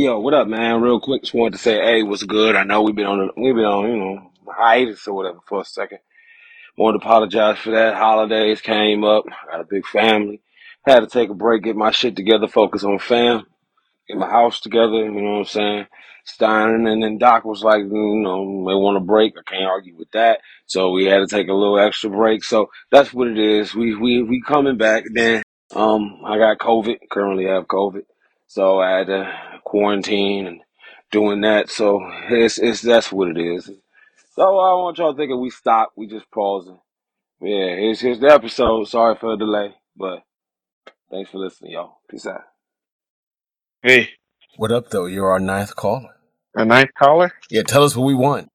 yo, what up, man? Real quick, just wanted to say, hey, what's good? I know we've been on, we've been on, you know, hiatus or whatever for a second. Wanted to apologize for that. Holidays came up. Got a big family. Had to take a break, get my shit together, focus on fam, get my house together. You know what I'm saying? Stein and then Doc was like, you know, they want a break. I can't argue with that. So we had to take a little extra break. So that's what it is. We we we coming back. Then um, I got COVID. Currently have COVID. So I had to quarantine and doing that. So it's it's that's what it is. So I want y'all thinking we stopped. We just pausing. Yeah, here's here's the episode. Sorry for the delay, but thanks for listening, y'all. Peace out. Hey, What up, though? You're our ninth caller. a ninth caller? Yeah, tell us what we want.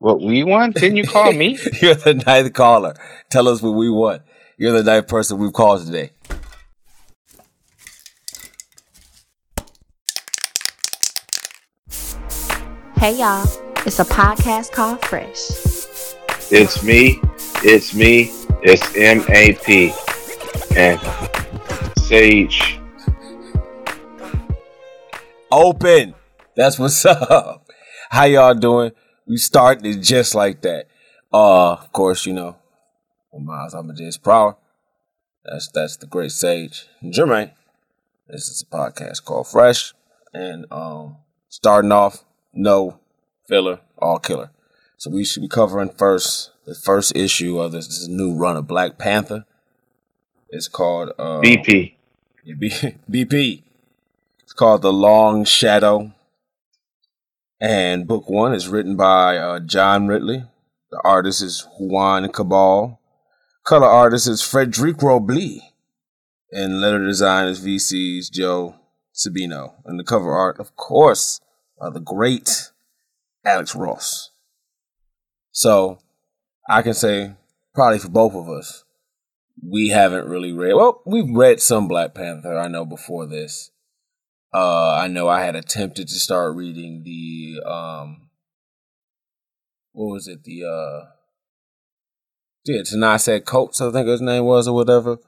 What we want? Didn't you call me? You're the ninth caller. Tell us what we want. You're the ninth person we've called today. Hey y'all, it's a podcast called Fresh. It's me. It's me. It's MAP. And Sage. Open. That's what's up. How y'all doing? We started it just like that. Uh, of course, you know, I'm Miles Amadeus Prower. That's that's the great sage. Jermaine. This is a podcast called Fresh. And um starting off, no filler, all killer. So we should be covering first the first issue of this, this new run of Black Panther. It's called uh BP. yeah, B- BP. It's called The Long Shadow. And book one is written by uh, John Ridley. The artist is Juan Cabal. Color artist is Federico Blee. And letter design is VC's Joe Sabino. And the cover art, of course, by the great Alex Ross. So I can say, probably for both of us, we haven't really read. Well, we've read some Black Panther. I know before this. Uh, I know I had attempted to start reading the um, what was it? The uh, yeah, Ta-Nehisi Coates, I think his name was, or whatever.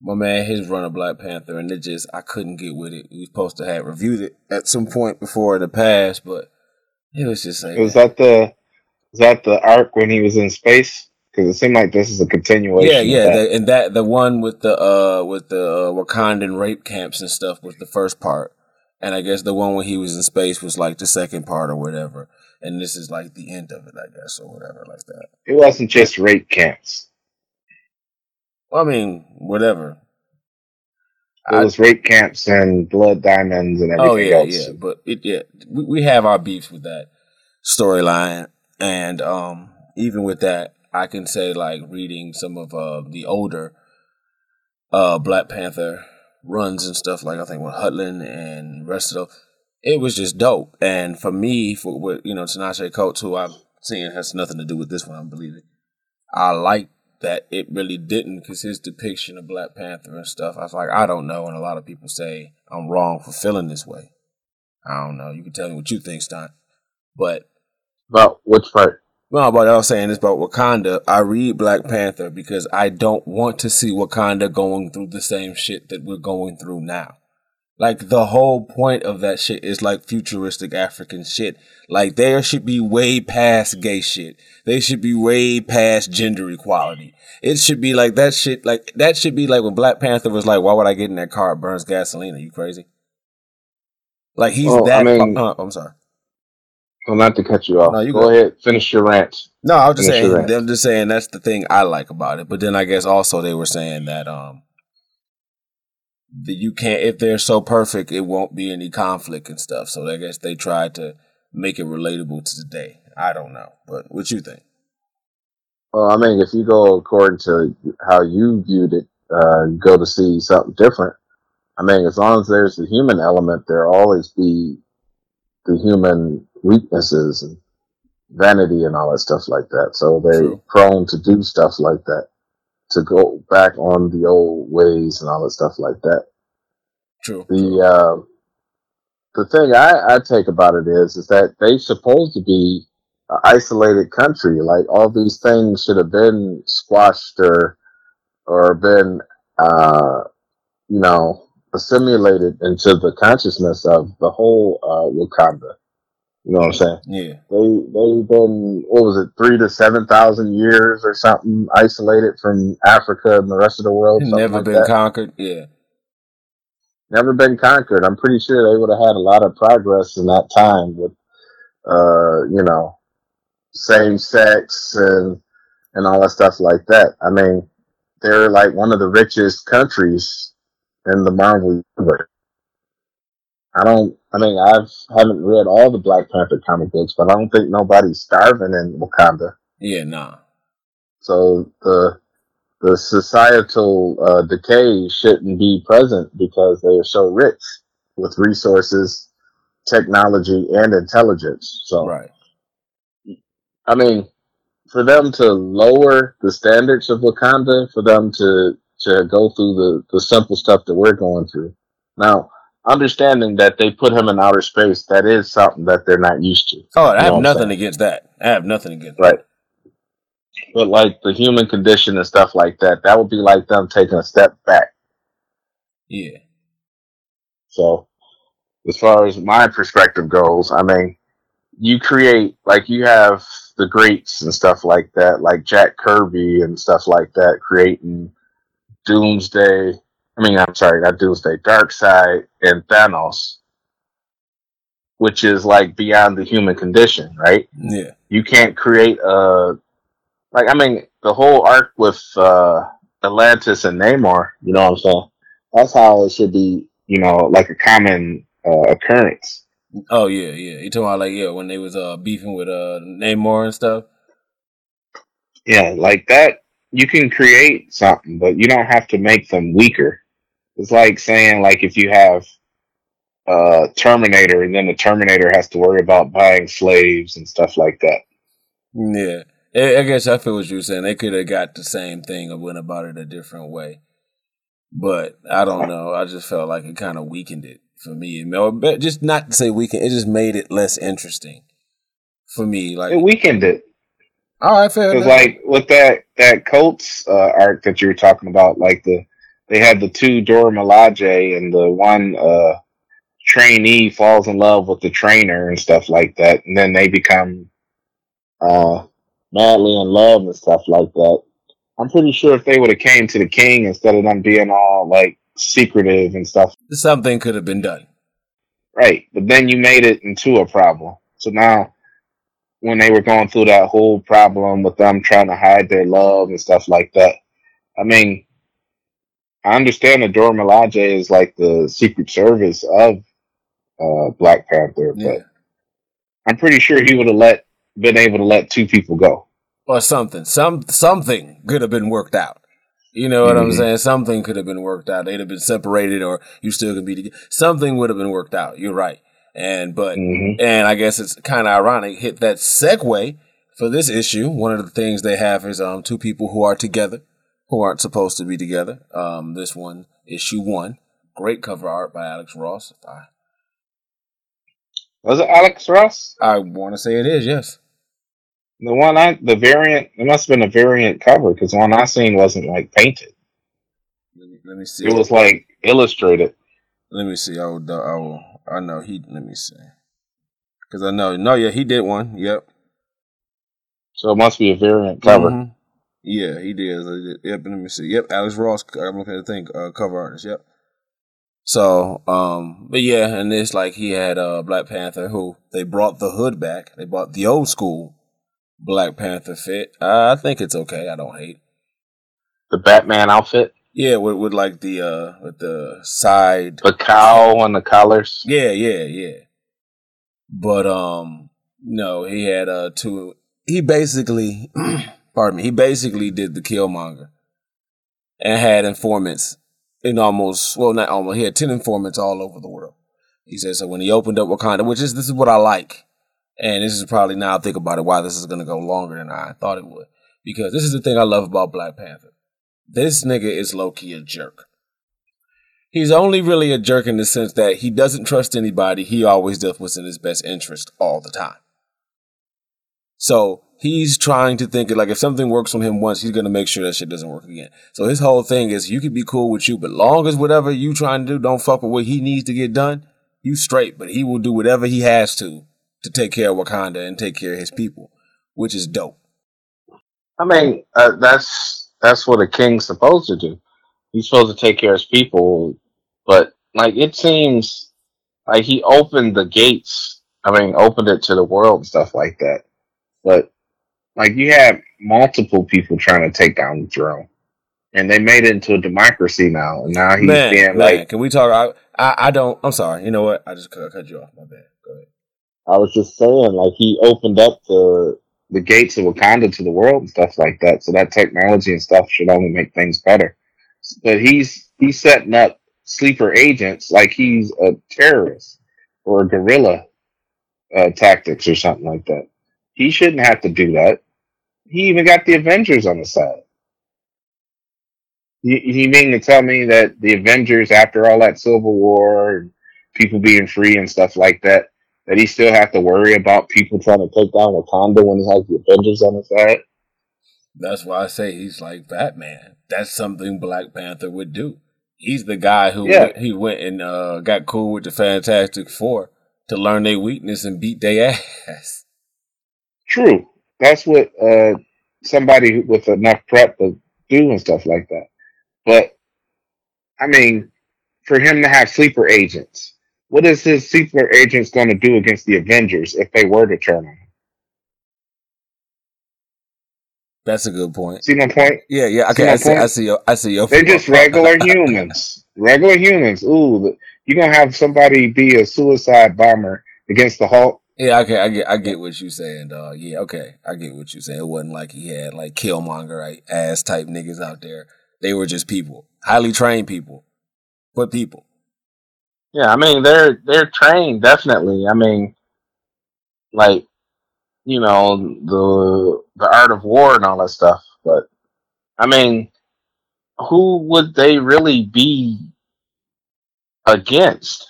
My man, his run of Black Panther, and it just I couldn't get with it. We was supposed to have reviewed it at some point before in the past, but it was just like Was that the was that the arc when he was in space? Because it seemed like this is a continuation. Yeah, yeah, that. the, and that the one with the uh with the uh, Wakandan rape camps and stuff was the first part, and I guess the one when he was in space was like the second part or whatever, and this is like the end of it, I guess, or whatever, like that. It wasn't just rape camps. Well, I mean, whatever. It I- was rape camps and blood diamonds and everything oh yeah, else. yeah, but it yeah, we, we have our beefs with that storyline, and um, even with that, I can say like reading some of uh the older uh Black Panther runs and stuff like I think with Hudlin and rest of those, it was just dope. And for me, for what you know, Ta-Nehisi Coates, who I'm seeing has nothing to do with this one, I'm believing. I like that it really didn't because his depiction of Black Panther and stuff, I was like, I don't know, and a lot of people say I'm wrong for feeling this way. I don't know. You can tell me what you think, Stein. But About which part? no, but I was saying this about Wakanda. I read Black Panther because I don't want to see Wakanda going through the same shit that we're going through now. Like the whole point of that shit is like futuristic African shit. Like there should be way past gay shit. They should be way past gender equality. It should be like that shit. Like that should be like when Black Panther was like, "Why would I get in that car? It burns gasoline." Are you crazy? Like he's Well, that. I mean- uh, I'm sorry. Well, not to cut you off. No, you Go go. ahead, finish your rant. No, I was just Finish saying. I'm just saying that's the thing I like about it. But then I guess also they were saying that um that you can't if they're so perfect, it won't be any conflict and stuff. So I guess they tried to make it relatable to today. I don't know, but what you think? Well, I mean, if you go according to how you viewed it, uh, go to see something different. I mean, as long as there's the human element, there'll always be the human weaknesses and vanity and all that stuff like that. So they're True. prone to do stuff like that, to go back on the old ways and all that stuff like that. True. The uh, the thing I, I take about it is is that they supposed to be an isolated country. Like all these things should have been squashed or or been uh, you know assimilated into the consciousness of the whole uh, Wakanda. You know what I'm saying? Yeah. They they've been what was it three to seven thousand years or something isolated from Africa and the rest of the world. Never like been that. conquered. Yeah. Never been conquered. I'm pretty sure they would have had a lot of progress in that time with, uh, you know, same sex and and all that stuff like that. I mean, they're like one of the richest countries in the Marvel universe. I don't. I mean, I've haven't read all the Black Panther comic books, but I don't think nobody's starving in Wakanda. Yeah, nah. So the the societal uh, decay shouldn't be present because they are so rich with resources, technology, and intelligence. So Right. I mean, for them to lower the standards of Wakanda, for them to to go through the the simple stuff that we're going through. Now, understanding that they put him in outer space, that is something that they're not used to. Oh, I You know have nothing against that. I have nothing against Right. But like the human condition and stuff like that, that would be like them taking a step back. Yeah. So, as far as my perspective goes, I mean, you create like you have the greats and stuff like that, like Jack Kirby and stuff like that, creating Doomsday. I mean, I'm sorry, not Doomsday, Side and Thanos, which is like beyond the human condition, right? Yeah. You can't create a like. I mean, the whole arc with uh, Atlantis and Namor. You know what I'm saying? That's how it should be. You know, like a common uh, occurrence. Oh yeah, yeah. You talking about like yeah when they was uh beefing with uh Namor and stuff. Yeah, like that. You can create something, but you don't have to make them weaker. It's like saying, like, if you have uh, Terminator, and then the Terminator has to worry about buying slaves and stuff like that. Yeah. I guess I feel what you're saying. They could have got the same thing and went about it a different way. But I don't know. I just felt like it kind of weakened it for me. Or just not to say weakened, it just made it less interesting for me. Like, It weakened it all right, fair because, enough. like, with that that Coates uh, arc that you were talking about, like the they had the two Dora Milaje and the one uh, trainee falls in love with the trainer and stuff like that, and then they become uh, madly in love and stuff like that. I'm pretty sure if they would have came to the king instead of them being all like secretive and stuff, Something could have been done. right? But then you made it into a problem. So now, when they were going through that whole problem with them trying to hide their love and stuff like that, I mean, I understand that Dora Milaje is like the secret service of uh, Black Panther, Yeah. but I'm pretty sure he would have let been able to let two people go. Or something. Some something could have been worked out. You know what I'm Mhm. saying? Something could have been worked out. They'd have been separated, or you still could be together. Something would have been worked out. You're right. And but hmm and I guess it's kind of ironic. Hit that segue for this issue. One of the things they have is um two people who are together, who aren't supposed to be together. Um, this one issue one, great cover art by Alex Ross. I Was it Alex Ross? I want to say it is yes. The one I, the variant, it must have been a variant cover because the one I seen wasn't like painted. Let me, let me see. It was like illustrated. Let me see. I will. I will. I know he. Let me see. Because I know. No, yeah, he did one. Yep. So it must be a variant cover. Mhm. Yeah, he did. Yep. Let me see. Yep. Alex Ross. I'm looking at the thing. Uh, cover artist. Yep. So, um, but yeah, and it's like he had uh Black Panther, who they brought the hood back. They brought the old school Black Panther fit. Uh, I think it's okay. I don't hate. The Batman outfit, Yeah, with, with like the uh with the side the cowl and the collars. Yeah, yeah, yeah. But um no, he had uh two he basically pardon me, he basically did the Killmonger and had informants in almost well not almost he had ten informants all over the world. He said so when he opened up Wakanda, which is this is what I like. And this is probably now I think about it why this is gonna go longer than I thought it would. Because this is the thing I love about Black Panther. This nigga is low key a jerk. He's only really a jerk in the sense that he doesn't trust anybody. He always does what's in his best interest all the time. So he's trying to think like if something works on him once, he's gonna make sure that shit doesn't work again. So his whole thing is you can be cool with you, but long as whatever you trying to do don't fuck with what he needs to get done, you straight. But he will do whatever he has to to take care of Wakanda and take care of his people, which is dope. I mean, uh, that's that's what a king's supposed to do. He's supposed to take care of his people, but like it seems like he opened the gates. I mean, opened it to the world and stuff like that. But like you have multiple people trying to take down the throne, and they made it into a democracy now. And now he's Man, being man, like, can we talk? I, I I don't. I'm sorry. You know what? I just cut, cut you off. My bad. Go ahead. I was just saying, like he opened up the the gates of Wakanda to the world and stuff like that. So that technology and stuff should only make things better. But he's he's setting up sleeper agents like he's a terrorist or a guerrilla uh, tactics or something like that. He shouldn't have to do that. He even got the Avengers on the side. You, you mean to tell me that the Avengers, after all that Civil War and people being free and stuff like that, that he still have to worry about people trying to take down Wakanda when he has the Avengers on his side? That's why I say he's like Batman. That's something Black Panther would do. He's the guy who Yeah. went, he went and uh, got cool with the Fantastic Four to learn their weakness and beat their ass. True. That's what uh, somebody with enough prep would do and stuff like that. But I mean, for him to have sleeper agents, what is his sleeper agents going to do against the Avengers if they were to turn on him? That's a good point. See my point? Yeah, yeah. Okay, I see. I see your. I see your. They're just regular humans. Regular humans. Ooh, the- you gonna have somebody be a suicide bomber against the Hulk? Yeah, okay, I get, I get what you're saying, dog. Yeah, okay, I get what you're saying. It wasn't like he had like Killmonger right, ass type niggas out there. They were just people, highly trained people, but people. Yeah, I mean they're they're trained definitely. I mean, like you know the the art of war and all that stuff. But I mean, who would they really be against?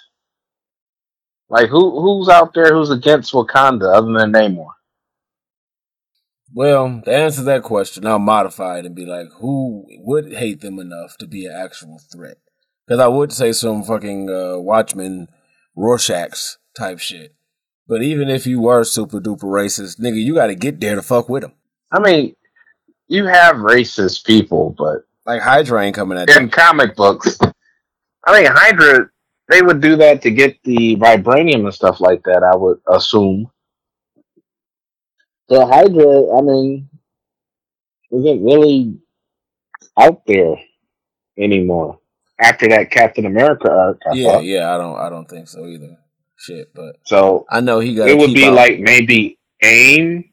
Like who who's out there who's against Wakanda other than Namor? Well, to answer that question, I'll modify it and be like, who would hate them enough to be an actual threat? Because I would say some fucking uh, Watchmen Rorschachs type shit. But even if you were super duper racist, nigga, you got to get there to fuck with them. I mean, you have racist people, but Like Hydra ain't coming at you. in you. comic books, I mean Hydra they would do that to get the vibranium and stuff like that. I would assume. The Hydra, I mean, isn't really out there anymore after that Captain America arc. I Yeah, thought. yeah, I don't, I don't think so either. Shit, but So I know he got. it would be out like maybe AIM.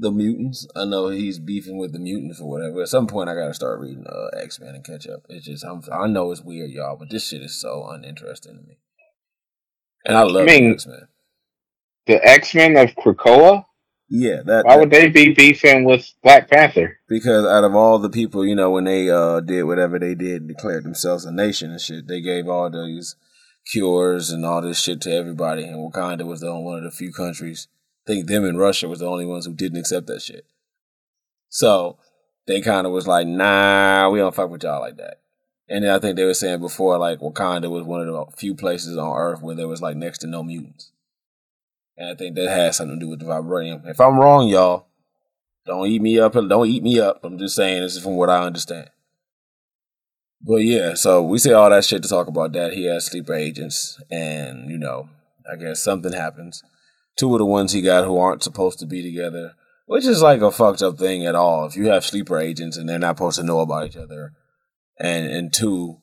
The mutants. I know he's beefing with the mutants or whatever. At some point, I got to start reading uh, X Men and catch up. It's just, I'm, I know it's weird, y'all, but this shit is so uninteresting to me. And I love I mean, X Men. The X Men of Krakoa. Yeah, that, Why would they be beefing with Black Panther? because out of all the people, you know, when they uh did whatever they did, declared themselves a nation and shit, they gave all these cures and all this shit to everybody, and Wakanda was the only one of the few countries. I think them and Russia was the only ones who didn't accept that shit. So they kind of was like, nah, we don't fuck with y'all like that. And then I think they were saying before, like Wakanda was one of the few places on Earth where there was like next to no mutants. And I think that has something to do with the vibranium. If I'm wrong, y'all, don't eat me up. Don't eat me up. I'm just saying this is from what I understand. But yeah, so we say all that shit to talk about that. He has sleeper agents, and you know, I guess something happens. Two of the ones he got who aren't supposed to be together, which is like a fucked up thing at all. If you have sleeper agents and they're not supposed to know about each other, and and two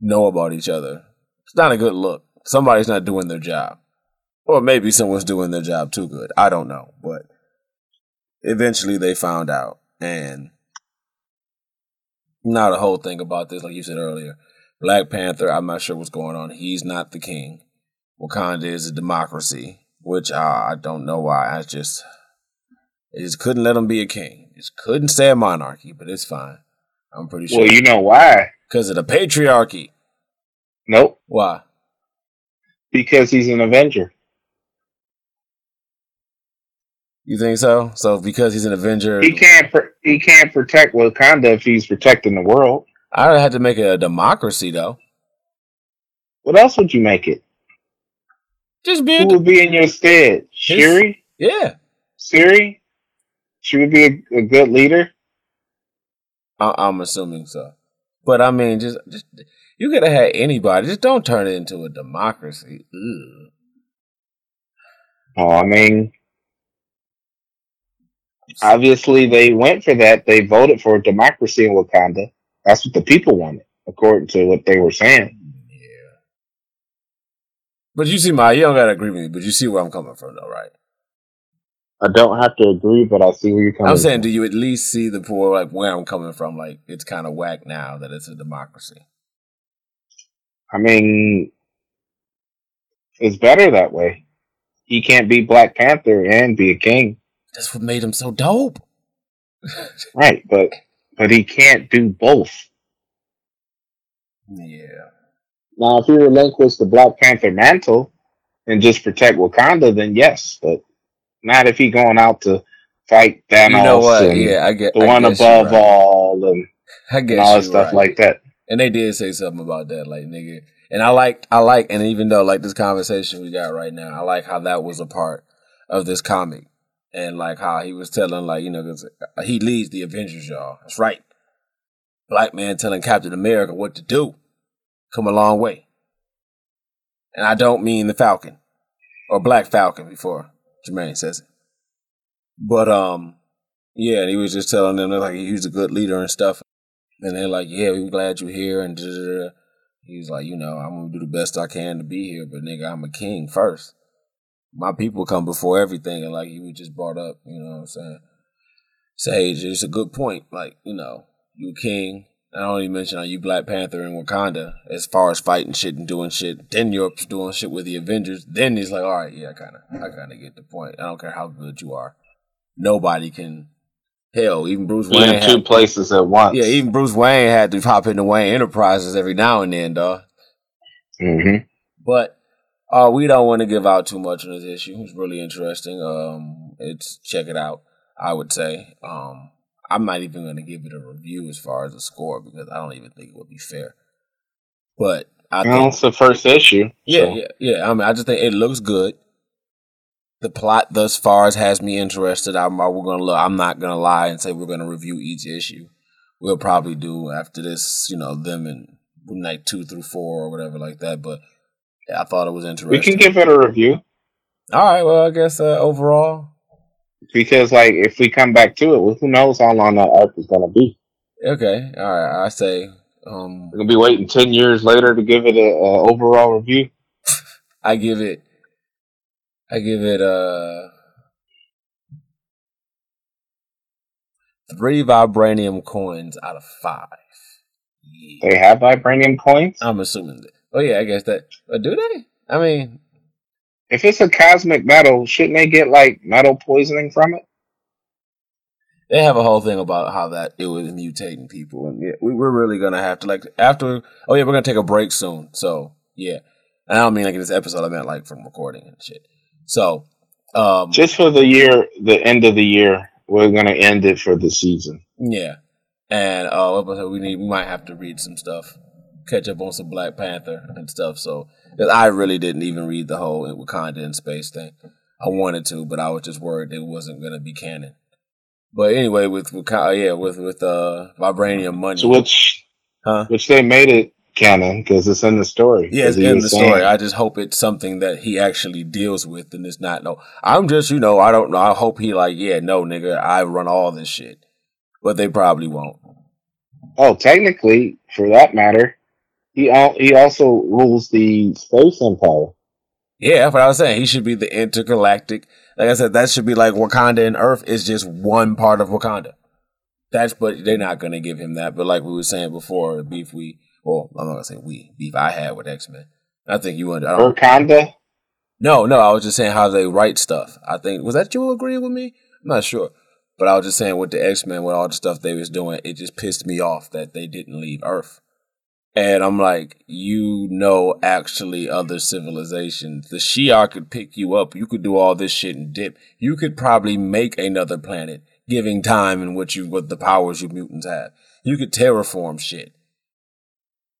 know about each other, it's not a good look. Somebody's not doing their job, or maybe someone's doing their job too good. I don't know, but eventually they found out, and not a whole thing about this, like you said earlier. Black Panther, I'm not sure what's going on. He's not the king. Wakanda is a democracy, which I, I don't know why. I just, I just couldn't let him be a king. Just couldn't say a monarchy, but it's fine. I'm pretty sure Well, you know why? because of the patriarchy. Nope. Why? Because he's an Avenger. You think so? So because he's an Avenger, He can't. Pr- he can't protect Wakanda if he's protecting the world. I had to make it a democracy though. What else would you make it? Just be Who would be in your stead? Shuri? yeah. Siri? She would be a, a good leader. I, I'm assuming so. But I mean, just, just you could have had anybody. Just don't turn it into a democracy. Ugh. Oh, I mean, obviously they went for that. They voted for democracy in Wakanda. That's what the people wanted, according to what they were saying. But you see my, you don't gotta agree with me, but you see where I'm coming from, though, right? I don't have to agree, but I see where you're coming from. I'm saying, from. do you at least see the poor, like where I'm coming from? Like it's kind of whack now that it's a democracy. I mean, it's better that way. He can't be Black Panther and be a king, That's what made him so dope. right? But but he can't do both. Yeah. Now, if he relinquished the Black Panther mantle and just protect Wakanda, then yes, but not if he going out to fight Thanos You know what? and Yeah, I get the I one above right. all and, I and all that stuff right. like that. And they did say something about that, like nigga. And I like, I like, and even though like this conversation we got right now, I like how that was a part of this comic, and like how he was telling, like you know, 'cause uh, he leads the Avengers, y'all. That's right. Black man telling Captain America what to do, come a long way. And I don't mean the Falcon or Black Falcon before Jermaine says it, but um, yeah, he was just telling them like he was a good leader and stuff. And they're like, yeah, we're glad you're here. And da, da, da. he's like, you know, I'm to do the best I can to be here. But nigga, I'm a king first. My people come before everything. And like you was just brought up, you know what I'm saying? Sage, it's a good point. Like, you know, you a king. Not only mention are you Black Panther in Wakanda as far as fighting shit and doing shit. Then Europe's doing shit with the Avengers. Then he's like, all right, yeah, I kind of, I kind of get the point. I don't care how good you are. Nobody can. Hell, even Bruce Wayne. in had- two places at once. yeah, even Bruce Wayne had to hop into Wayne Enterprises every now and then, dog. hmm But uh, we don't want to give out too much on this issue. It's really interesting. Um, it's check it out. I would say. Um, I'm not even going to give it a review as far as a score because I don't even think it would be fair. But I Well, think it's the first issue. yeah, so- yeah, yeah. I mean, I just think it looks good. The plot thus far has me interested. I'm we're gonna look. I'm not gonna lie and say we're gonna review each issue. We'll probably do after this, you know, them in night two through four or whatever like that. But yeah, I thought it was interesting. We can give it a review All right. Well, I guess uh, overall, because, like, if we come back to it, well, who knows how long that arc is going to be? okay. All right. I say, um, We're going to be waiting 10 years later to give it a, a overall review. I give it, I give it uh three vibranium coins out of five. Yeah. They have vibranium coins. I'm assuming that. Oh yeah, I guess that. Uh, do they? I mean, If it's a cosmic metal, shouldn't they get, like, metal poisoning from it? they have a whole thing about how that it was mutating people, and yeah, we, we're really gonna have to like after. Oh yeah, we're gonna take a break soon. So yeah, and I don't mean like in this episode. I meant like from recording and shit. So, um, Just for the year, the end of the year, we're going to end it for the season. Yeah, and uh, what was it? we need we might have to read some stuff, catch up on some Black Panther and stuff. So I really didn't even read the whole Wakanda in space thing. I wanted to, but I was just worried it wasn't gonna be canon. But anyway, with Wakanda, yeah, with with uh vibranium money, So which, huh? which they made it canon because it's in the story. Yeah, it's in the saying- story. I just hope it's something that he actually deals with and it's not no. I'm just, you know, I don't know. I hope he like, yeah, no, nigga, I run all this shit. But they probably won't. Oh, technically, for that matter, he al- he also rules the space empire. Yeah, that's what I was saying. He should be the intergalactic. Like I said, that should be like Wakanda and Earth is just one part of Wakanda. That's but they're not gonna give him that. But like we were saying before, the beef we well, I'm not gonna say we beef I had with X Men. I think you under. Wakanda. no, no, I was just saying how they write stuff. I think was that you agreeing with me? I'm not sure, but I was just saying with the X Men, with all the stuff they was doing, it just pissed me off that they didn't leave Earth. And I'm like, you know, actually, other civilizations. The Shi'ar could pick you up. You could do all this shit and dip. You could probably make another planet, giving time in which you, with the powers you mutants have. You could terraform shit.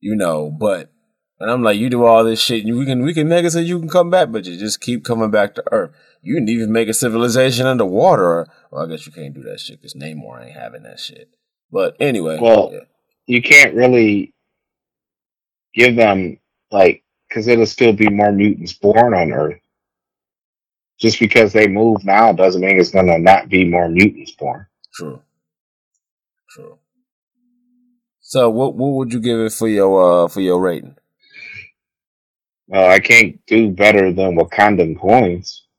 You know, but, and I'm like, you do all this shit. And we can, we can make it so you can come back, but you just keep coming back to Earth. You can even make a civilization underwater. Well, I guess you can't do that shit because Namor ain't having that shit. But anyway. Well, yeah. you can't really give them like because it'll still be more mutants born on Earth. Just because they move now doesn't mean it's gonna not be more mutants born. True. True. So what what would you give it for your uh for your rating? Well, I can't do better than Wakandan coins.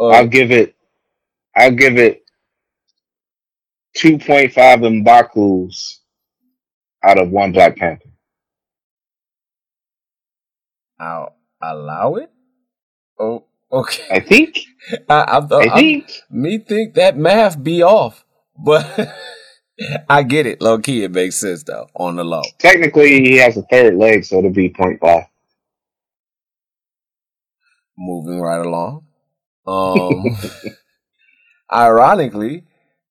Uh, I'll give it. I'll give it two point five Mbakus out of one Black Panther. I'll allow it. Oh, okay. I think. I, I, I, I think. me think that math be off, but I get it. Low key, it makes sense though. On the low, Technically, he has a third leg, so it'll be five. moving right along. Um, ironically,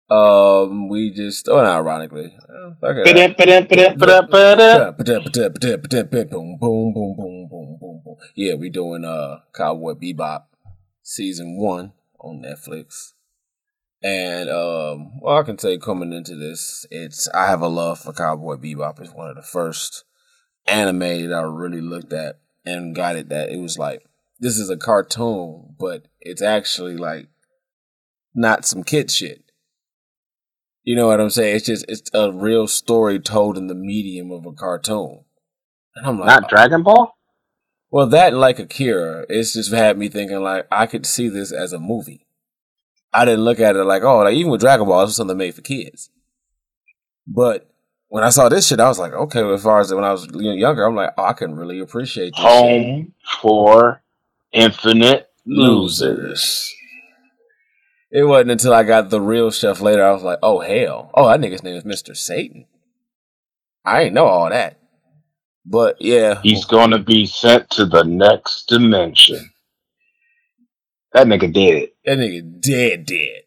um, we just oh, not ironically. Boom, boom, boom, boom, boom, boom, boom. Yeah, we doing uh Cowboy Bebop season one on Netflix. And um well I can say coming into this, it's I have a love for Cowboy Bebop. It's one of the first anime that I really looked at and got it that it was like this is a cartoon, but it's actually like not some kid shit. You know what I'm saying? It's just it's a real story told in the medium of a cartoon. And I'm like, Not oh. Dragon Ball? well, that like Akira, it's just had me thinking like I could see this as a movie. I didn't look at it like, oh, like even with Dragon Ball, it's something made for kids. But when I saw this shit, I was like, okay. As far as when I was younger, I'm like, oh, I can really appreciate this shit. Home for infinite losers. It wasn't until I got the real stuff later, I was like, oh hell, oh that nigga's name is Mister Satan. I ain't know all that, but yeah, He's going to be sent to the next dimension. That nigga dead. That nigga dead, dead.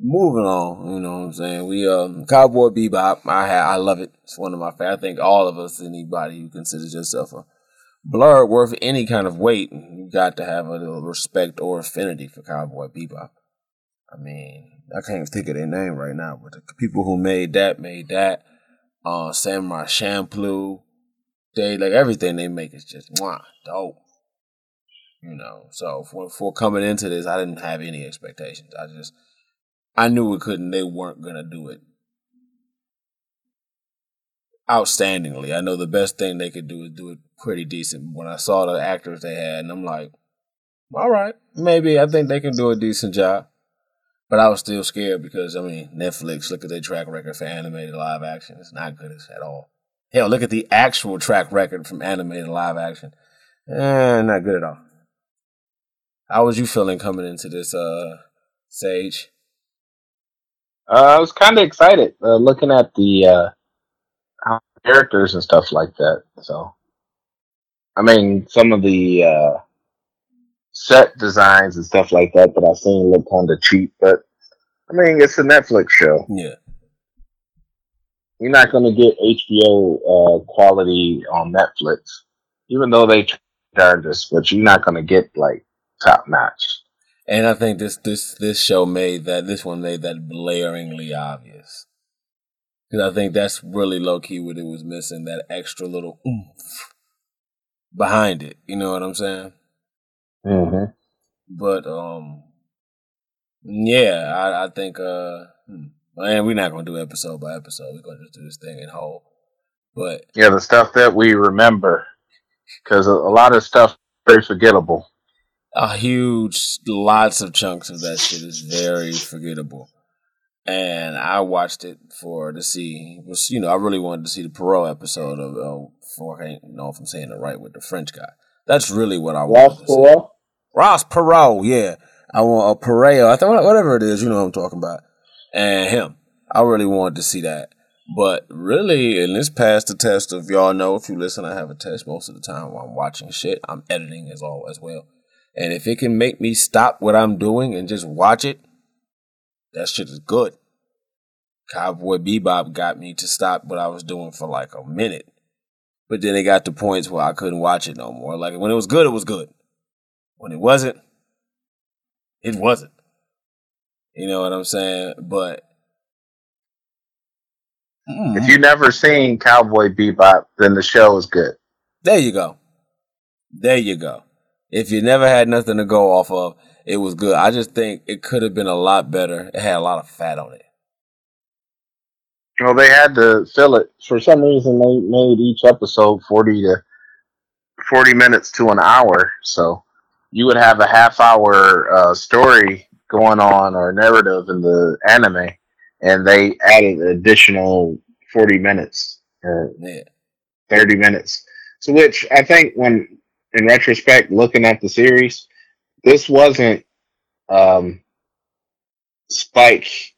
Moving on, you know what I'm saying? We um Cowboy Bebop, I ha- I love it. It's one of my favorite. I think all of us, anybody who considers yourself a blur worth any kind of weight, you got to have a little respect or affinity for Cowboy Bebop. I mean, I can't even think of their name right now, but the people who made that made that. Uh, Samurai they like everything they make is just mwah, dope. You know, so for, for coming into this, I didn't have any expectations. I just I knew it couldn't. They weren't gonna do it outstandingly. I know the best thing they could do is do it pretty decent. When I saw the actors they had, and I'm like, all right, maybe I think they can do a decent job. But I was still scared because I mean, Netflix. Look at their track record for animated live action. It's not good at all. Hell, look at the actual track record from animated live action. Eh, not good at all. How was you feeling coming into this, uh, Sage? Uh, I was kind of excited uh, looking at the uh, characters and stuff like that. So, I mean, some of the uh, set designs and stuff like that that I've seen look kind of cheap, but I mean, it's a Netflix show. Yeah, You're not going to get HBO uh, quality on Netflix, even though they charge us, but you're not going to get like top notch. and I think this this this show made that this one made that blaringly obvious. Because I think that's really low key what it was missing that extra little oomph behind it. You know what I'm saying? Mm-hmm. But um, yeah, I, I think uh, hmm, and we're not gonna do episode by episode. We're gonna just do this thing in whole. But Yeah, the stuff that we remember, because a, a lot of stuff very forgettable. a huge lots of chunks of that shit is very forgettable. And I watched it for to see was you know I really wanted to see the Perot episode of uh, for I don't know if I'm saying it right with the French guy. That's really what I want. to see. Ross Perot, yeah. I want a Pereo. I thought whatever it is, you know what I'm talking about. And him. I really wanted to see that. But really, and this passed the test of y'all know if you listen, I have a test most of the time while I'm watching shit. I'm editing as all as well. And if it can make me stop what I'm doing and just watch it, that shit is good. Cowboy Bebop got me to stop what I was doing for like a minute. But then it got to points where I couldn't watch it no more. Like when it was good, it was good. When it wasn't, it wasn't. You know what I'm saying? But hmm. If you never seen Cowboy Bebop, then the show is good. There you go. There you go. If you never had nothing to go off of, it was good. I just think it could have been a lot better. It had a lot of fat on it. Well, they had to fill it. For some reason, they made each episode 40 to 40 minutes to an hour. So you would have a half hour uh, story going on or narrative in the anime, and they added an additional 40 minutes or Yeah. 30 minutes. So, which I think, when in retrospect, looking at the series, this wasn't um, Spike,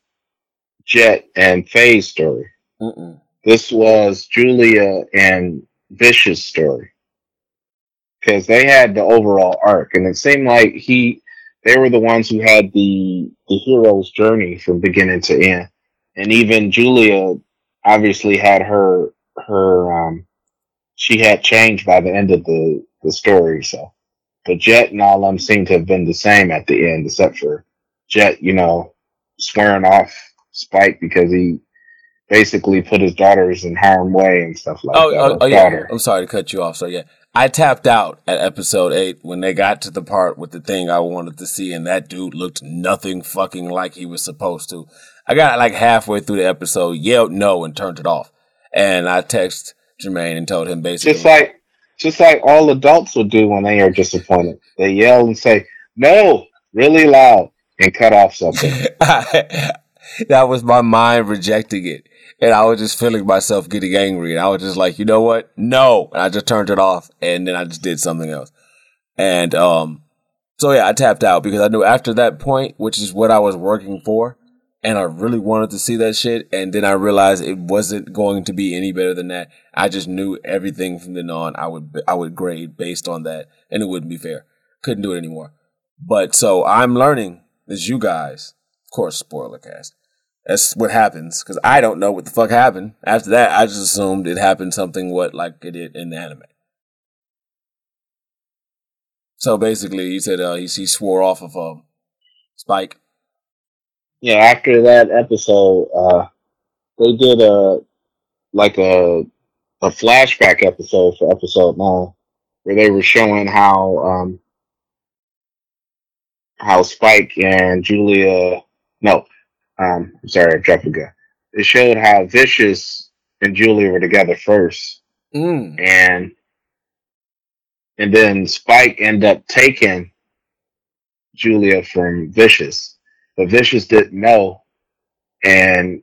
Jet, and Faye's story. Mm-mm. This was Julia and Vicious story because they had the overall arc, and it seemed like he they were the ones who had the the hero's journey from beginning to end, and even Julia obviously had her her um she had changed by the end of the the story. So, but Jet and all of them seem to have been the same at the end, except for Jet, you know, swearing off Spike because he basically put his daughters in harm way and stuff like Oh, that. oh, oh, yeah. I'm sorry to cut you off. So yeah, I tapped out at episode eight when they got to the part with the thing I wanted to see, and that dude looked nothing fucking like he was supposed to. I got like halfway through the episode, yelled no, and turned it off. And I texted Jermaine and told him basically, Just like just like all adults would do when they are disappointed. They yell and say, No, really loud and cut off something. that was my mind rejecting it. And I was just feeling myself getting angry. And I was just like, you know what? No. And I just turned it off. And then I just did something else. And um, so yeah, I tapped out because I knew after that point, which is what I was working for, and I really wanted to see that shit. And then I realized it wasn't going to be any better than that. I just knew everything from then on. I would I would grade based on that, and it wouldn't be fair. Couldn't do it anymore. But so I'm learning as you guys, of course, spoiler cast. That's what happens because I don't know what the fuck happened. After that, I just assumed it happened something what like it did in the anime. So basically, you said uh, he, he swore off of um, Spike. yeah, after that episode, uh they did a like a a flashback episode for episode nine where they were showing how um how Spike and Julia no um I'm sorry I dropped a gun. It showed how Vicious and Julia were together first Mm. and and then Spike ended up taking Julia from Vicious. But Vicious didn't know and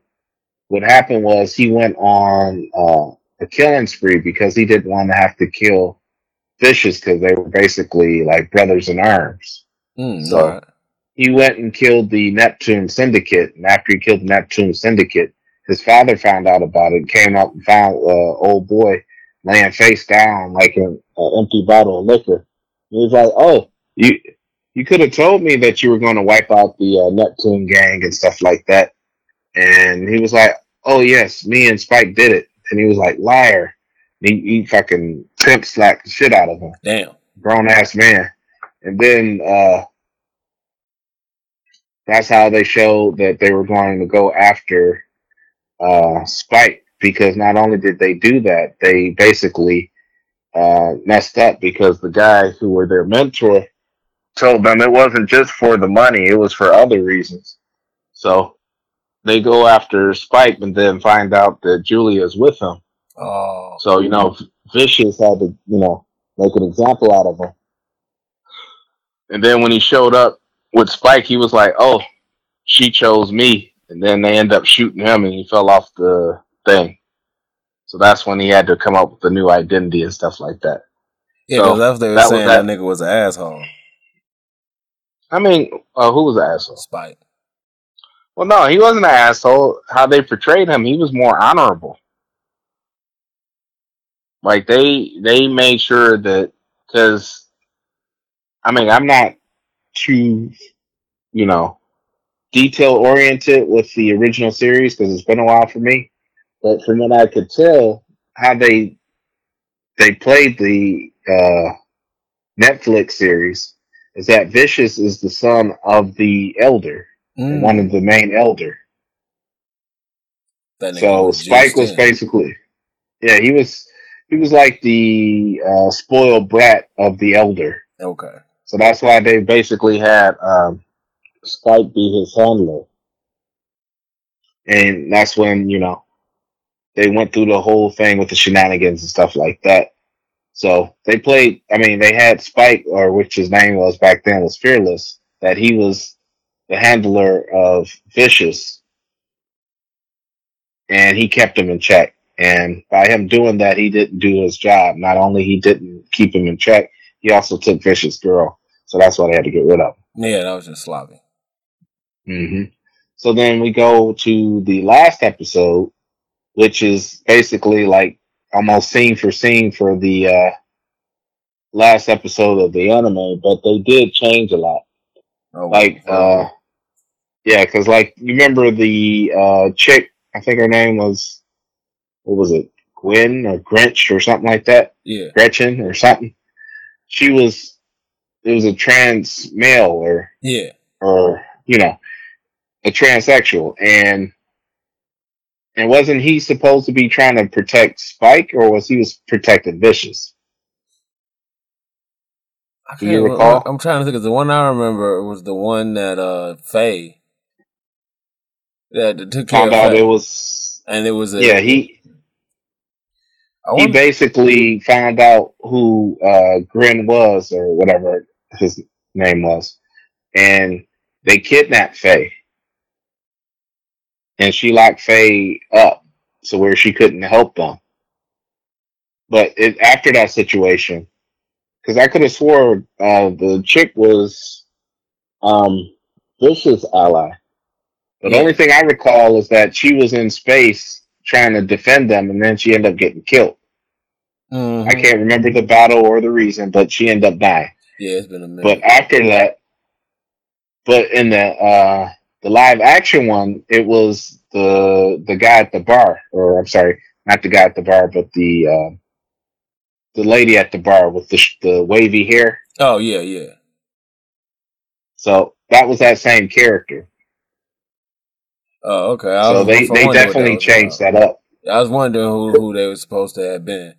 what happened was he went on uh, a killing spree because he didn't want to have to kill Vicious because they were basically like brothers in arms. Mm. So- alright. He went and killed the Neptune Syndicate, and after he killed the Neptune Syndicate, his father found out about it, came up and found uh, old boy laying face down like an empty bottle of liquor. He was like, "Oh, you you could have told me that you were going to wipe out the uh, Neptune gang and stuff like that." And he was like, "Oh yes, me and Spike did it." And he was like, "Liar!" And he, he fucking pimp slapped the shit out of him, Damn. grown ass man. And then uh, that's how they showed that they were going to go after uh, Spike because not only did they do that, they basically uh, messed up because the guy who were their mentor told them it wasn't just for the money, it was for other reasons. So they go after Spike and then find out that Julia's with him. Oh. So, you know, Vicious had to, you know, make an example out of him. And then when he showed up with Spike, he was like, oh, she chose me. And then they end up shooting him and he fell off the thing. So that's when he had to come up with a new identity and stuff like that. Yeah, So, because that's they were that saying that. that nigga was an asshole. I mean, uh, who was an asshole? Spike. Well, no, he wasn't an asshole. How they portrayed him, he was more honorable. Like they they made sure that because I mean I'm not too you know detail oriented with the original series because it's been a while for me. But from what I could tell, how they they played the uh, Netflix series is that Vicious is the son of the elder, Mm. one of the main elder. So Spike was in. basically, yeah, he was he was like the uh, spoiled brat of the elder. Okay. So that's why they basically had um, Spike be his handler, and that's when you know they went through the whole thing with the shenanigans and stuff like that. So they played. I mean, they had Spike, or which his name was back then was Fearless. That he was the handler of Vicious, and he kept him in check. And by him doing that, he didn't do his job. Not only he didn't keep him in check, he also took Vicious' girl. So that's why they had to get rid of him. Yeah, that was just sloppy. hmm So then we go to the last episode, which is basically like almost scene for scene for the uh, last episode of the anime, but they did change a lot. Oh, Like, uh, yeah, because like you remember the uh, chick, I think her name was, what was it, Gwen or Grinch or something like that, yeah. Gretchen or something. She was, it was a trans male or Yeah. or you know a transsexual and and wasn't he supposed to be trying to protect spike or was he was protecting vicious I Do you recall? I'm trying to think of the one I remember was the one that uh Faye that took care found of out it was and it was a yeah he he basically found out who uh Gren was or whatever his name was and they kidnapped faye and she locked faye up so where she couldn't help them but it, after that situation because I could have swore uh, the chick was um, Vicious ally. But the only thing I recall is that she was in space trying to defend them, and then she ended up getting killed. Mhm. I can't remember the battle or the reason, but she ended up dying. Yeah, it's been a minute. But after that, but in the uh, the live action one, it was the the guy at the bar, or I'm sorry, not the guy at the bar, but the uh, the lady at the bar with the the wavy hair. oh yeah, yeah. So that was that same character. Oh okay. I So they, they definitely changed about. that up. I was wondering who who they were supposed to have been.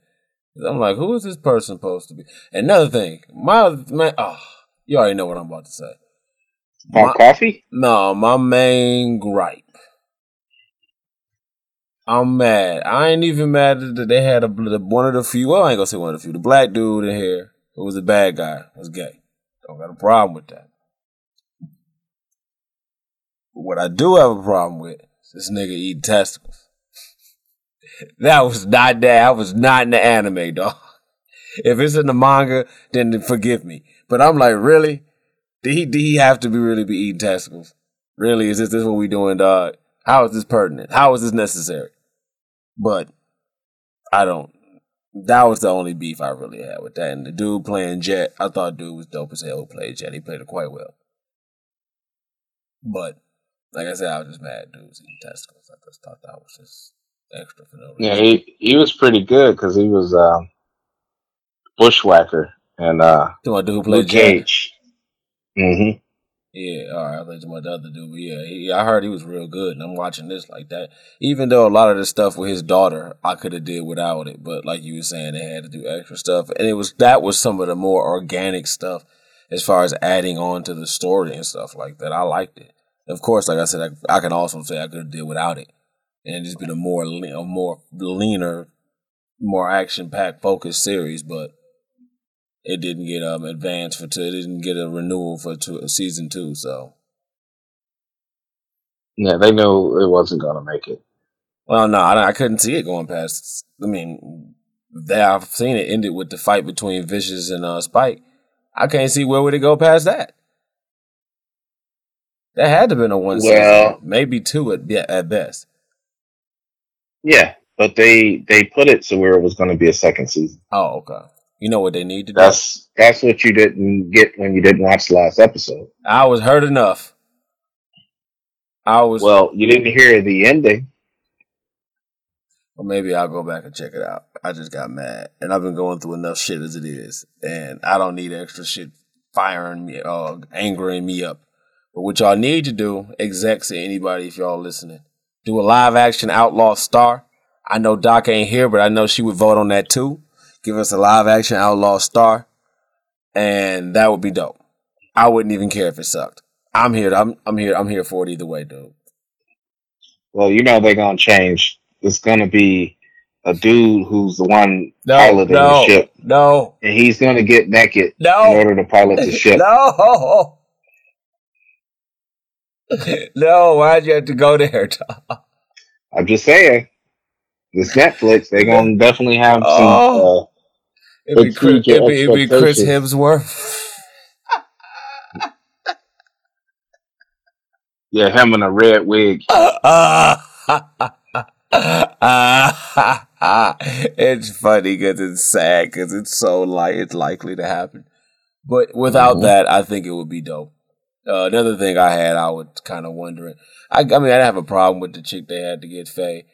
I'm like, who is this person supposed to be? Another thing, my man. Oh, you already know what I'm about to say. My- coffee? No, my main gripe. I'm mad. I ain't even mad that they had a one of the few. Well, I ain't gonna say one of the few. The black dude in here who was a bad guy was gay. Don't got a problem with that. But what I do have a problem with is this nigga eating testicles. that was not that. I was not in the anime, dog. If it's in the manga, then forgive me. But I'm like, really? Did he, did he have to be really be eating testicles? Really? Is this, this what we doing, dog? How is this pertinent? How is this necessary? But I don't. That was the only beef I really had with that. And the dude playing Jet, I thought dude was dope as hell played Jet. He played it quite well. But like I said, I was just mad dudes eating testicles. I just thought that was just extra for no reason. Yeah, he, he was pretty good because he was um, Bushwhacker and uh, To my dude who Luke played Jet. Cage. hmm Yeah, all right. I you about the other dude. Yeah, he, I heard he was real good, and I'm watching this like that. Even though a lot of the stuff with his daughter, I could have did without it, but like you were saying, they had to do extra stuff, and it was that was some of the more organic stuff as far as adding on to the story and stuff like that. I liked it. Of course, like I said, I, I can also say I could have did without it, and just been a more a more leaner, more action packed focused series, but. It didn't get um advanced for two. It didn't get a renewal for two, season two. So Yeah, they knew it wasn't going to make it. Well, no, I, I couldn't see it going past. I mean, they, I've seen it ended with the fight between Vicious and uh, Spike. I can't see where would it go past that. That had to have been a one Well- season, maybe two at at best. Yeah, but they they put it so where it was going to be a second season. Oh, okay. You know what they need to do? That's that's what you didn't get when you didn't watch the last episode. I was hurt enough. I was Well, you didn't hear the ending. Well, maybe I'll go back and check it out. I just got mad, and I've been going through enough shit as it is, and I don't need extra shit firing me, uh, angering me up. But what y'all need to do, execs and anybody, if y'all listening, do a live action Outlaw Star. I know Doc ain't here, but I know she would vote on that too. Give us a live action Outlaw Star, and that would be dope. I wouldn't even care if it sucked. I'm here. I'm I'm here. I'm here for it either way, dude. Well, you know they're gonna change. It's gonna be a dude who's the one No, piloting no, the ship, no, and he's gonna get naked no. in order to pilot the ship. No. no, why'd you have to go there, Tom? I'm just saying, this Netflix, they're gonna definitely have some. Oh. Uh, It'd be, Chris, it'd, be, it'd be Chris. Hemsworth. yeah, him in a red wig. it's funny because it's sad because it's so like it's likely to happen. But without Mhm. that, I think it would be dope. Uh, another thing I had, I was kind of wondering. I, I mean, I didn't have a problem with the chick they had to get Faye.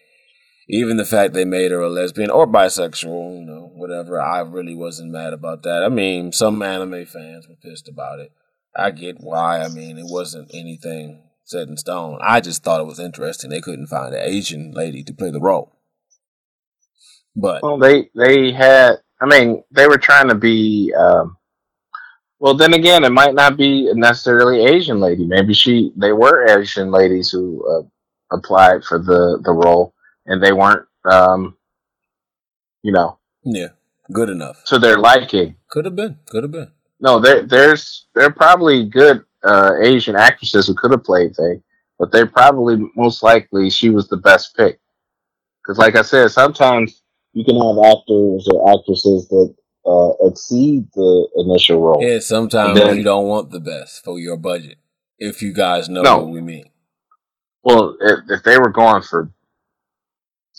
Even the fact they made her a lesbian or bisexual, you know, whatever. I really wasn't mad about that. I mean, some anime fans were pissed about it. I get why. I mean, it wasn't anything set in stone. I just thought it was interesting. They couldn't find an Asian lady to play the role. But Well, they they had. I mean, they were trying to be. Um, well, then again, it might not be necessarily Asian lady. Maybe she. They were Asian ladies who uh, applied for the the role, and they weren't. Um, you know, yeah, good enough. to their liking. Could have been. Could have been. No, there there's there are probably good uh, Asian actresses who could have played Faye, but they probably most likely she was the best pick. Because, like I said, sometimes you can have actors or actresses that uh, exceed the initial role. Yeah, sometimes then- you don't want the best for your budget. If you guys know No. what we mean. Well, if, if they were going for,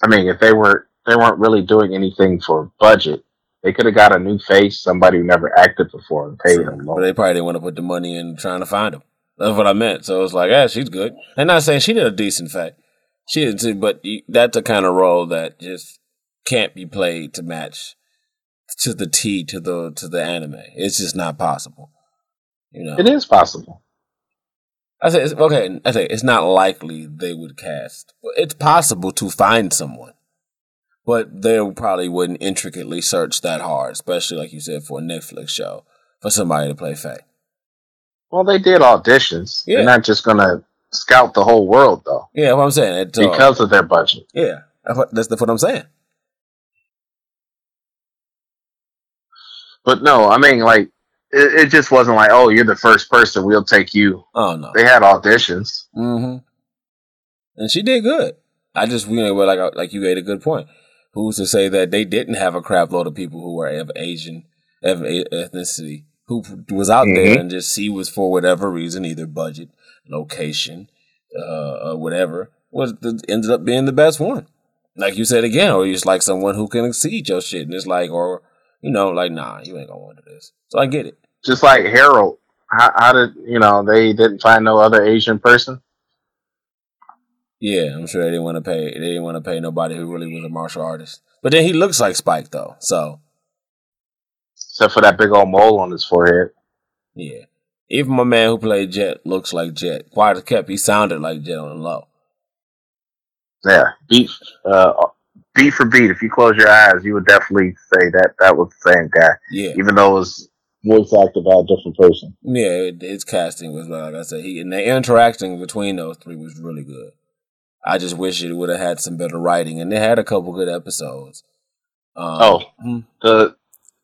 I mean, if they were they weren't really doing anything for budget, they could have got a new face, somebody who never acted before, and paid them But they probably didn't want to put the money in trying to find them. That's what I meant. So it's like, yeah, she's good. And not saying she did a decent fact. She did too, but that's the kind of role that just can't be played to match to the T to the to the anime. It's just not possible. You know, It is possible. I say it's, okay. I say it's not likely they would cast. It's possible to find someone, but they probably wouldn't intricately search that hard, especially like you said for a Netflix show for somebody to play Faye. Well, they did auditions. Yeah. They're not just going to scout the whole world, though, Yeah, what I'm saying. It, uh, because of their budget. yeah, that's that's what I'm saying. But no, I mean, like, it, it just wasn't like, oh, you're the first person, we'll take you. Oh no. They had auditions. Mm-hmm. And she did good. I just you know, like like you made a good point. Who's to say that they didn't have a crap load of people who were of Asian of a- ethnicity who was out there Mhm. and just she was for whatever reason, either budget, location, uh, uh, whatever, was the, ended up being the best one. Like you said again, or you just like someone who can exceed your shit, and it's like, or you know, like nah, you ain't gonna want to do this. So I get it. Just like Harold. How, how did, you know, they didn't find no other Asian person? Yeah, I'm sure they didn't want to pay. They didn't want to pay nobody who really was a martial artist. But then he looks like Spike though, so Except for that big old mole on his forehead. yeah. Even my man who played Jet looks like Jet. Quiet kept, he sounded like Jet on the low. Yeah. Beat, uh, beat for beat. If you close your eyes, you would definitely say that that was the same guy. Yeah, Even though it was voice acted by a different person. yeah. it- His casting was like I said. He and the interacting between those three was really good. I just wish it would have had some better writing, and they had a couple good episodes. Um, Oh. hmm. the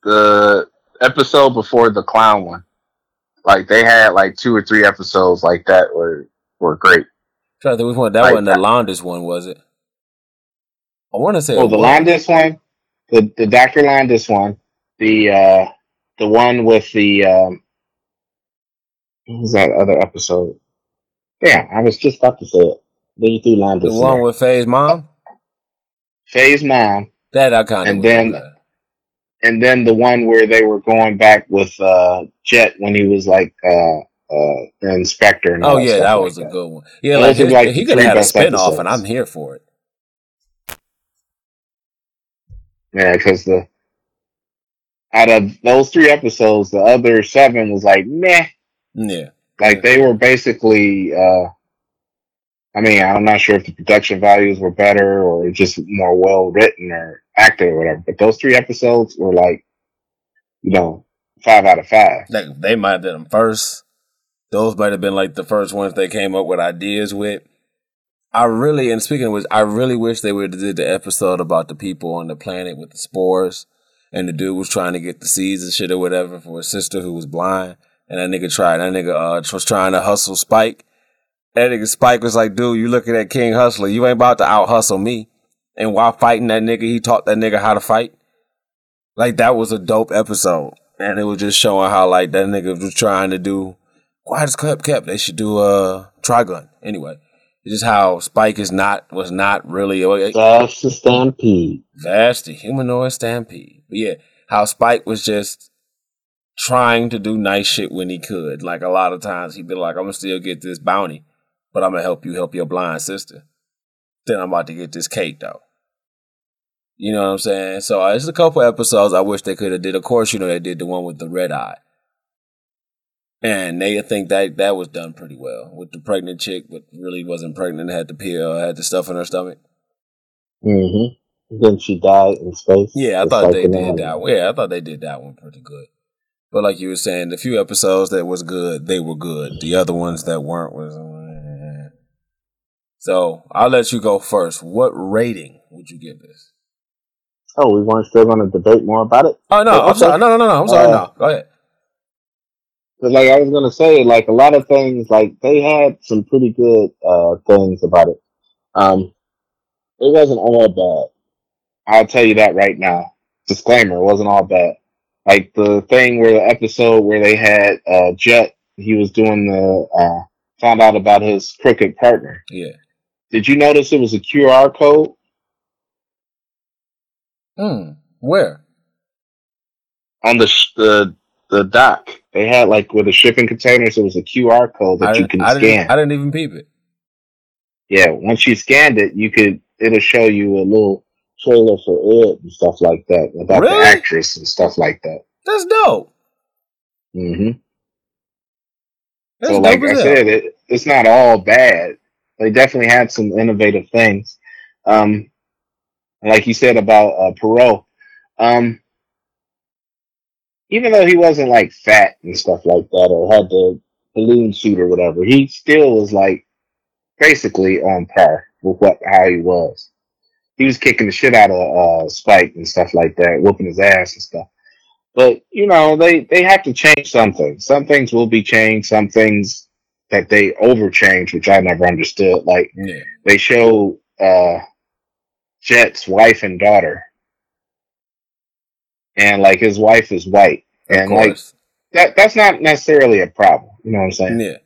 the episode before the clown one, like they had like two or three episodes like that were were great. Trying to think which one that Like wasn't the longest one, was it? I want to say. Oh, the. Landis one, the the Doctor Landis one, the uh the one with the um, what was that other episode? Yeah, I was just about to say it. Then you threw London. The one with Faye's mom. Faye's mom, That I kind of And then- and then the one where they were going back with uh, Jet when he was like uh, uh, inspector. And Oh yeah, that like was a good one. Yeah, Those like, his- like he could have had a best spin off, episodes. and I'm here for it. Yeah, because the out of those three episodes, the other seven was like meh. Yeah, Like they were basically. uh I mean, I'm not sure if the production values were better or just more well written or acted or whatever. But those three episodes were like, you know, five out of five. like they might have done them first. Those might have been like the first ones they came up with ideas with. I really, and speaking of which, I really wish they would have did the episode about the people on the planet with the spores, and the dude was trying to get the seeds and shit or whatever for his sister who was blind, and that nigga tried. That nigga uh, was trying to hustle Spike. That nigga Spike was like, "Dude, you looking at King Hustler? You ain't about to out hustle me." And while fighting that nigga, he taught that nigga how to fight. Like that was a dope episode, and it was just showing how like that nigga was trying to do. why does kept kept. They should do a Trigun anyway. It's just how Spike is not was not really a That's the stampede. Vash humanoid stampede. But yeah, how Spike was just trying to do nice shit when he could. Like a lot of times he'd be like, I'm gonna still get this bounty, but I'm gonna help you help your blind sister. Then I'm about to get this cake though. You know what I'm saying? So uh, there's a couple episodes I wish they could have did. Of course, you know they did the one with the red eye, and they think that that was done pretty well with the pregnant chick, but really wasn't pregnant. Had the pill, had the stuff in her stomach. Mm-hmm. Then she died in space. Yeah, I thought like they did that. one. Yeah, I thought they did that one pretty good. But like you were saying, the few episodes that was good, they were good. The other ones that weren't was. eh. So I'll let you go first. What rating would you give this? Oh, we weren't still going to debate more about it. Oh no, I'm sorry. No, no, no, no. I'm sorry. Uh, no, go ahead. But like I was gonna say, like a lot of things, like they had some pretty good uh things about it. Um, it wasn't all bad. I'll tell you that right now. Disclaimer: it wasn't all bad. Like the thing where the episode where they had uh Jet, he was doing the uh found out about his crooked partner. Yeah. Did you notice it was a QR code? Hmm. Where? on the sh- the the dock. They had like with the shipping containers, it was a QR code that you can I scan. didn't. I didn't even peep it. yeah, once you scanned it, you could it'll show you a little trailer for it and stuff like that about Really? the actress and stuff like that. That's dope. Mm-hmm. That's So, like I said, it, it's not all bad. They definitely had some innovative things. Um, like you said about uh, Pierrot, um, even though he wasn't like fat and stuff like that, or had the balloon suit or whatever, he still was like basically on par with what how he was. He was kicking the shit out of uh, Spike and stuff like that, whooping his ass and stuff. But you know, they they have to change something. Some things will be changed. Some things that they overchange, which I never understood. Like Yeah. they show uh, Jet's wife and daughter, and like his wife is white, and like that that's not necessarily a problem. You know what I'm saying? yeah.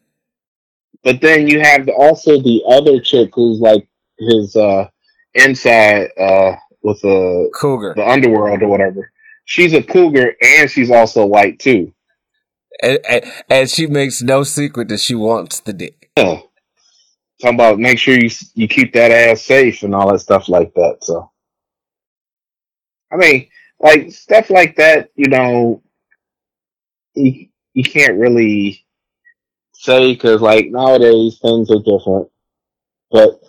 But then you have also the other chick who's like his uh, inside uh, with the Cougar. the underworld or whatever. She's a cougar and she's also white too. And, and, and she makes no secret that she wants the dick. Yeah. Talking about make sure you you keep that ass safe and all that stuff like that. So, I mean, like stuff like that, you know, you you can't really say because like nowadays things are different, but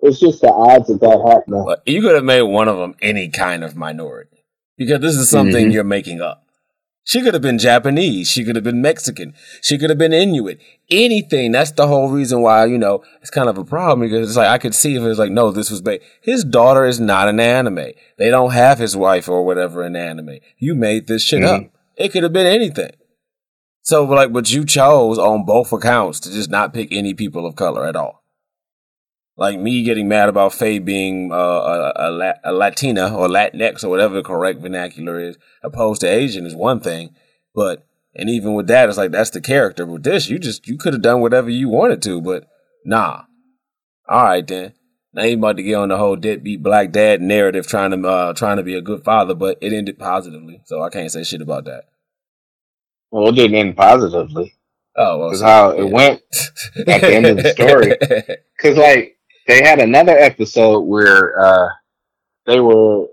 it's just the odds of that happening. You could have made one of them any kind of minority because this is something Mhm. you're making up. She could have been Japanese. She could have been Mexican. She could have been Inuit. Anything. That's the whole reason why, you know, it's kind of a problem because it's like, I could see if it was like, no, this was made. His daughter is not an anime. They don't have his wife or whatever in anime. You made this shit up. Mm-hmm. It could have been anything. So, like, but you chose on both accounts to just not pick any people of color at all. Like me getting mad about Faye being uh, a, a, La- a Latina or Latinx or whatever the correct vernacular is, opposed to Asian is one thing. But and even with that, it's like that's the character. With this, you just you could have done whatever you wanted to, but Nah. All right then. Now you about to get on the whole deadbeat black dad narrative, trying to uh, trying to be a good father, but it ended positively, so I can't say shit about that. Well, it didn't end positively. Oh, well, Because so- how yeah. it went at the end of the story. Because like they had another episode where uh they were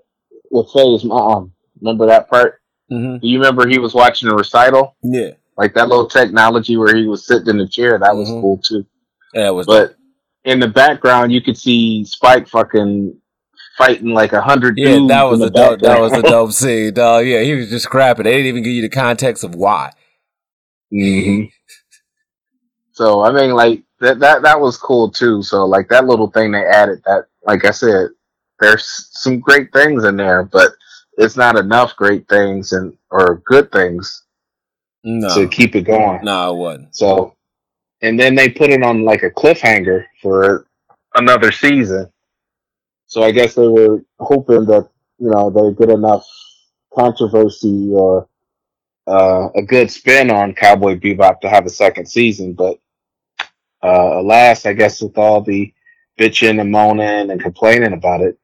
with Faye's mom. Remember that part? hmm Do you remember he was watching a recital? Yeah, Like that little technology where he was sitting in the chair. That was Mhm. cool too. that was. But in the background, you could see Spike fucking fighting like a hundred yeah, that was a dope. That was a dope scene, dog. Yeah, he was just crapping. They didn't even give you the context of why. Mm-hmm. So I mean, like that that that was cool too. So like that little thing they added. That like I said, there's some great things in there, but it's not enough great things and or good things No, to keep it going. no, it wasn't. So, and then they put it on like a cliffhanger for another season. So I guess they were hoping that you know they get enough controversy or uh, a good spin on Cowboy Bebop to have a second season. But uh, alas, I guess with all the bitching and moaning and complaining about it,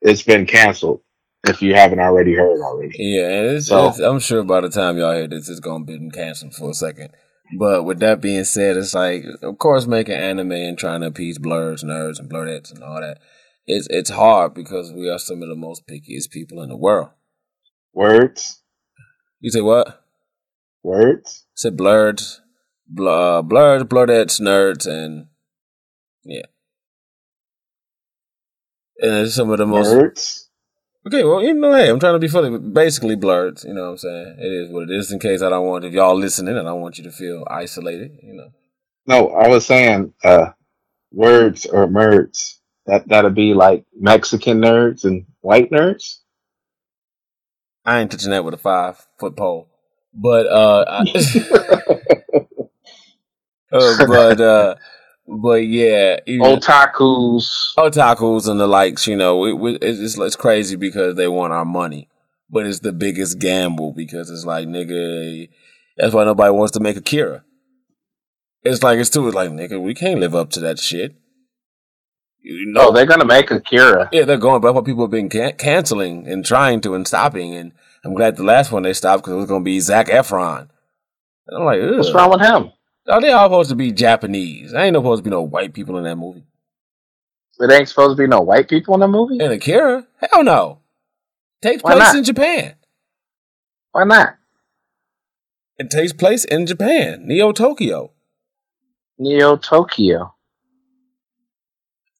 it's been canceled. If you haven't already heard already. Yeah, it's, So- it's, I'm sure by the time y'all hear this, it's gonna be canceled for a second. But with that being said, it's like, of course, making anime and trying to appease blurs, nerds, and blurrettes and all that. It's it's hard because we are some of the most pickiest people in the world. Words, You say what? words. said blurred, bl- uh, blurred, blurrettes, nerds, and yeah. And it's some of the most Words. Okay, well, you know, hey, I'm trying to be funny, but basically blurred. You know what I'm saying? It is what it is. In case I don't want, if y'all listening, I don't want you to feel isolated. You know, No, I was saying uh words or merds. That that'd be like Mexican nerds and white nerds. I ain't touching that with a five foot pole, but uh, I, uh but uh, but yeah, even Otakus. otakus and the likes. You know, it, it, it's it's crazy because they want our money, but it's the biggest gamble because it's like nigga. That's why nobody wants to make Akira. It's like it's too it's like nigga, we can't live up to that shit. You know, Oh, they're gonna make Akira. yeah, they're going. But that's what people have been can- canceling and trying to and stopping. And I'm glad the last one they stopped because it was going to be Zac Efron. And I'm like, Ugh. What's wrong with him? Oh, they all supposed to be Japanese. I ain't supposed to be no white people in that movie. It ain't supposed to be no white people in the movie. And Akira, hell no. Takes Why place not? in Japan. Why not? It takes place in Japan, Neo Tokyo. Neo Tokyo.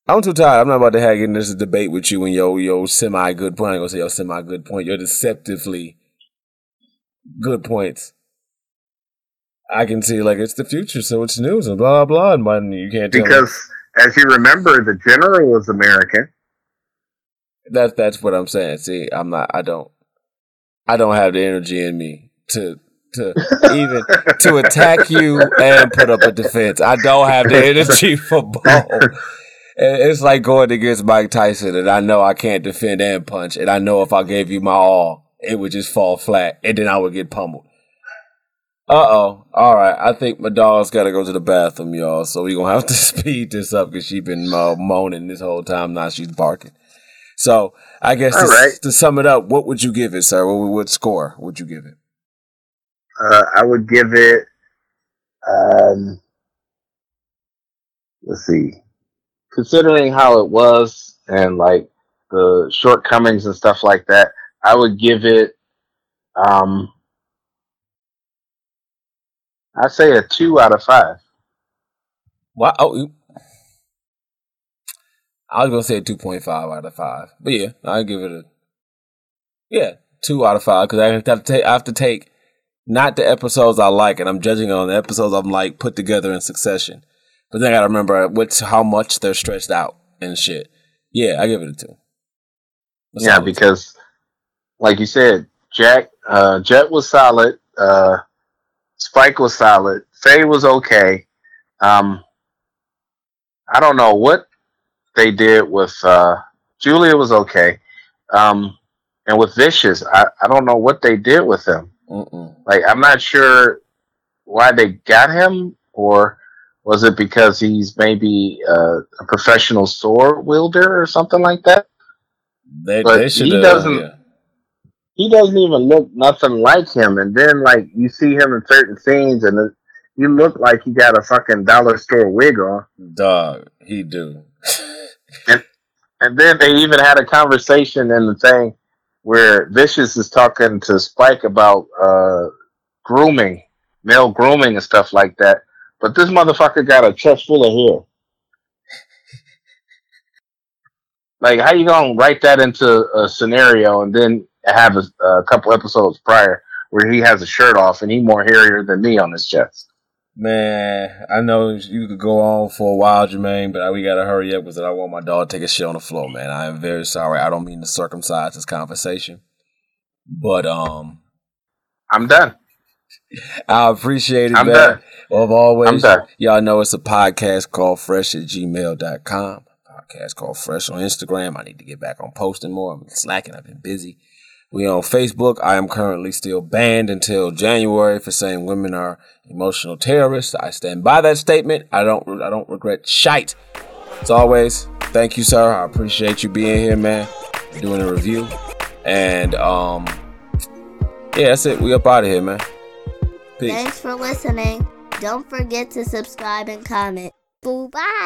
I'm too tired. I'm not about to have this debate with you and your your semi good point. I ain't gonna say your semi good point. Your deceptively good points. I can see like it's the future, so it's news and blah blah blah. And but you can't tell me- Because as you remember, the general was American. that's that's what I'm saying. See, I'm not. I don't. I don't have the energy in me to to even to attack you and put up a defense. I don't have the energy for both. It's like going against Mike Tyson, and I know I can't defend and punch, and I know if I gave you my all, it would just fall flat, and then I would get pummeled. Uh oh. All right. I think my dog's got to go to the bathroom, y'all. So we're gonna have to speed this up because she's been uh, moaning this whole time. Now she's barking. So I guess to, right. to sum it up, what would you give it, sir? What what score would you give it? Uh, I would give it. Um, let's see. Considering how it was and like the shortcomings and stuff like that, I would give it. Um, I'd say a two out of five. Wow. Oh, I was gonna say two point five out of five, but yeah, I give it a yeah two out of five because I have to take I have to take not the episodes I like, and I'm judging on the episodes I'm like put together in succession. But then I gotta remember what's how much they're stretched out and shit. Yeah, I give it a two. That's yeah, because like you said, Jack, uh, Jet was solid. Uh, Spike was solid. Faye was okay. Um, I don't know what they did with uh, Julia was okay. Um, and with Vicious, I, I don't know what they did with him. Mm-mm. Like I'm not sure why they got him or Was it because he's maybe uh, a professional sword wielder or something like that? They, But they he doesn't- Yeah. He doesn't even look nothing like him. And then, like, you see him in certain scenes, and it, you look like he got a fucking dollar store wig on. Dog, he do. And then they even had a conversation in the thing where Vicious is talking to Spike about uh, grooming, male grooming and stuff like that. But this motherfucker got a chest full of hair. like, how you gonna write that into a scenario and then have a, a couple episodes prior where he has a shirt off and he more hairier than me on his chest? Man, I know you could go on for a while, Germaine, but we gotta hurry up because I want my dog to take a shit on the floor, man. I am very sorry. I don't mean to circumcise this conversation, but um, I'm done. I appreciate it, I'm man. done. Of always, I'm done. y'all know it's a podcast called Fresh at gmail.com. Podcast called Fresh on Instagram. I need to get back on posting more. I'm slacking. I've been busy. We on Facebook. I am currently still banned until January for saying women are emotional terrorists. I stand by that statement. I don't. I don't regret shite. As always, thank you, sir. I appreciate you being here, man. Doing a review, and um, yeah, that's it. We up out of here, man. Peace. Thanks for listening. Don't forget to subscribe and comment. Boo bye.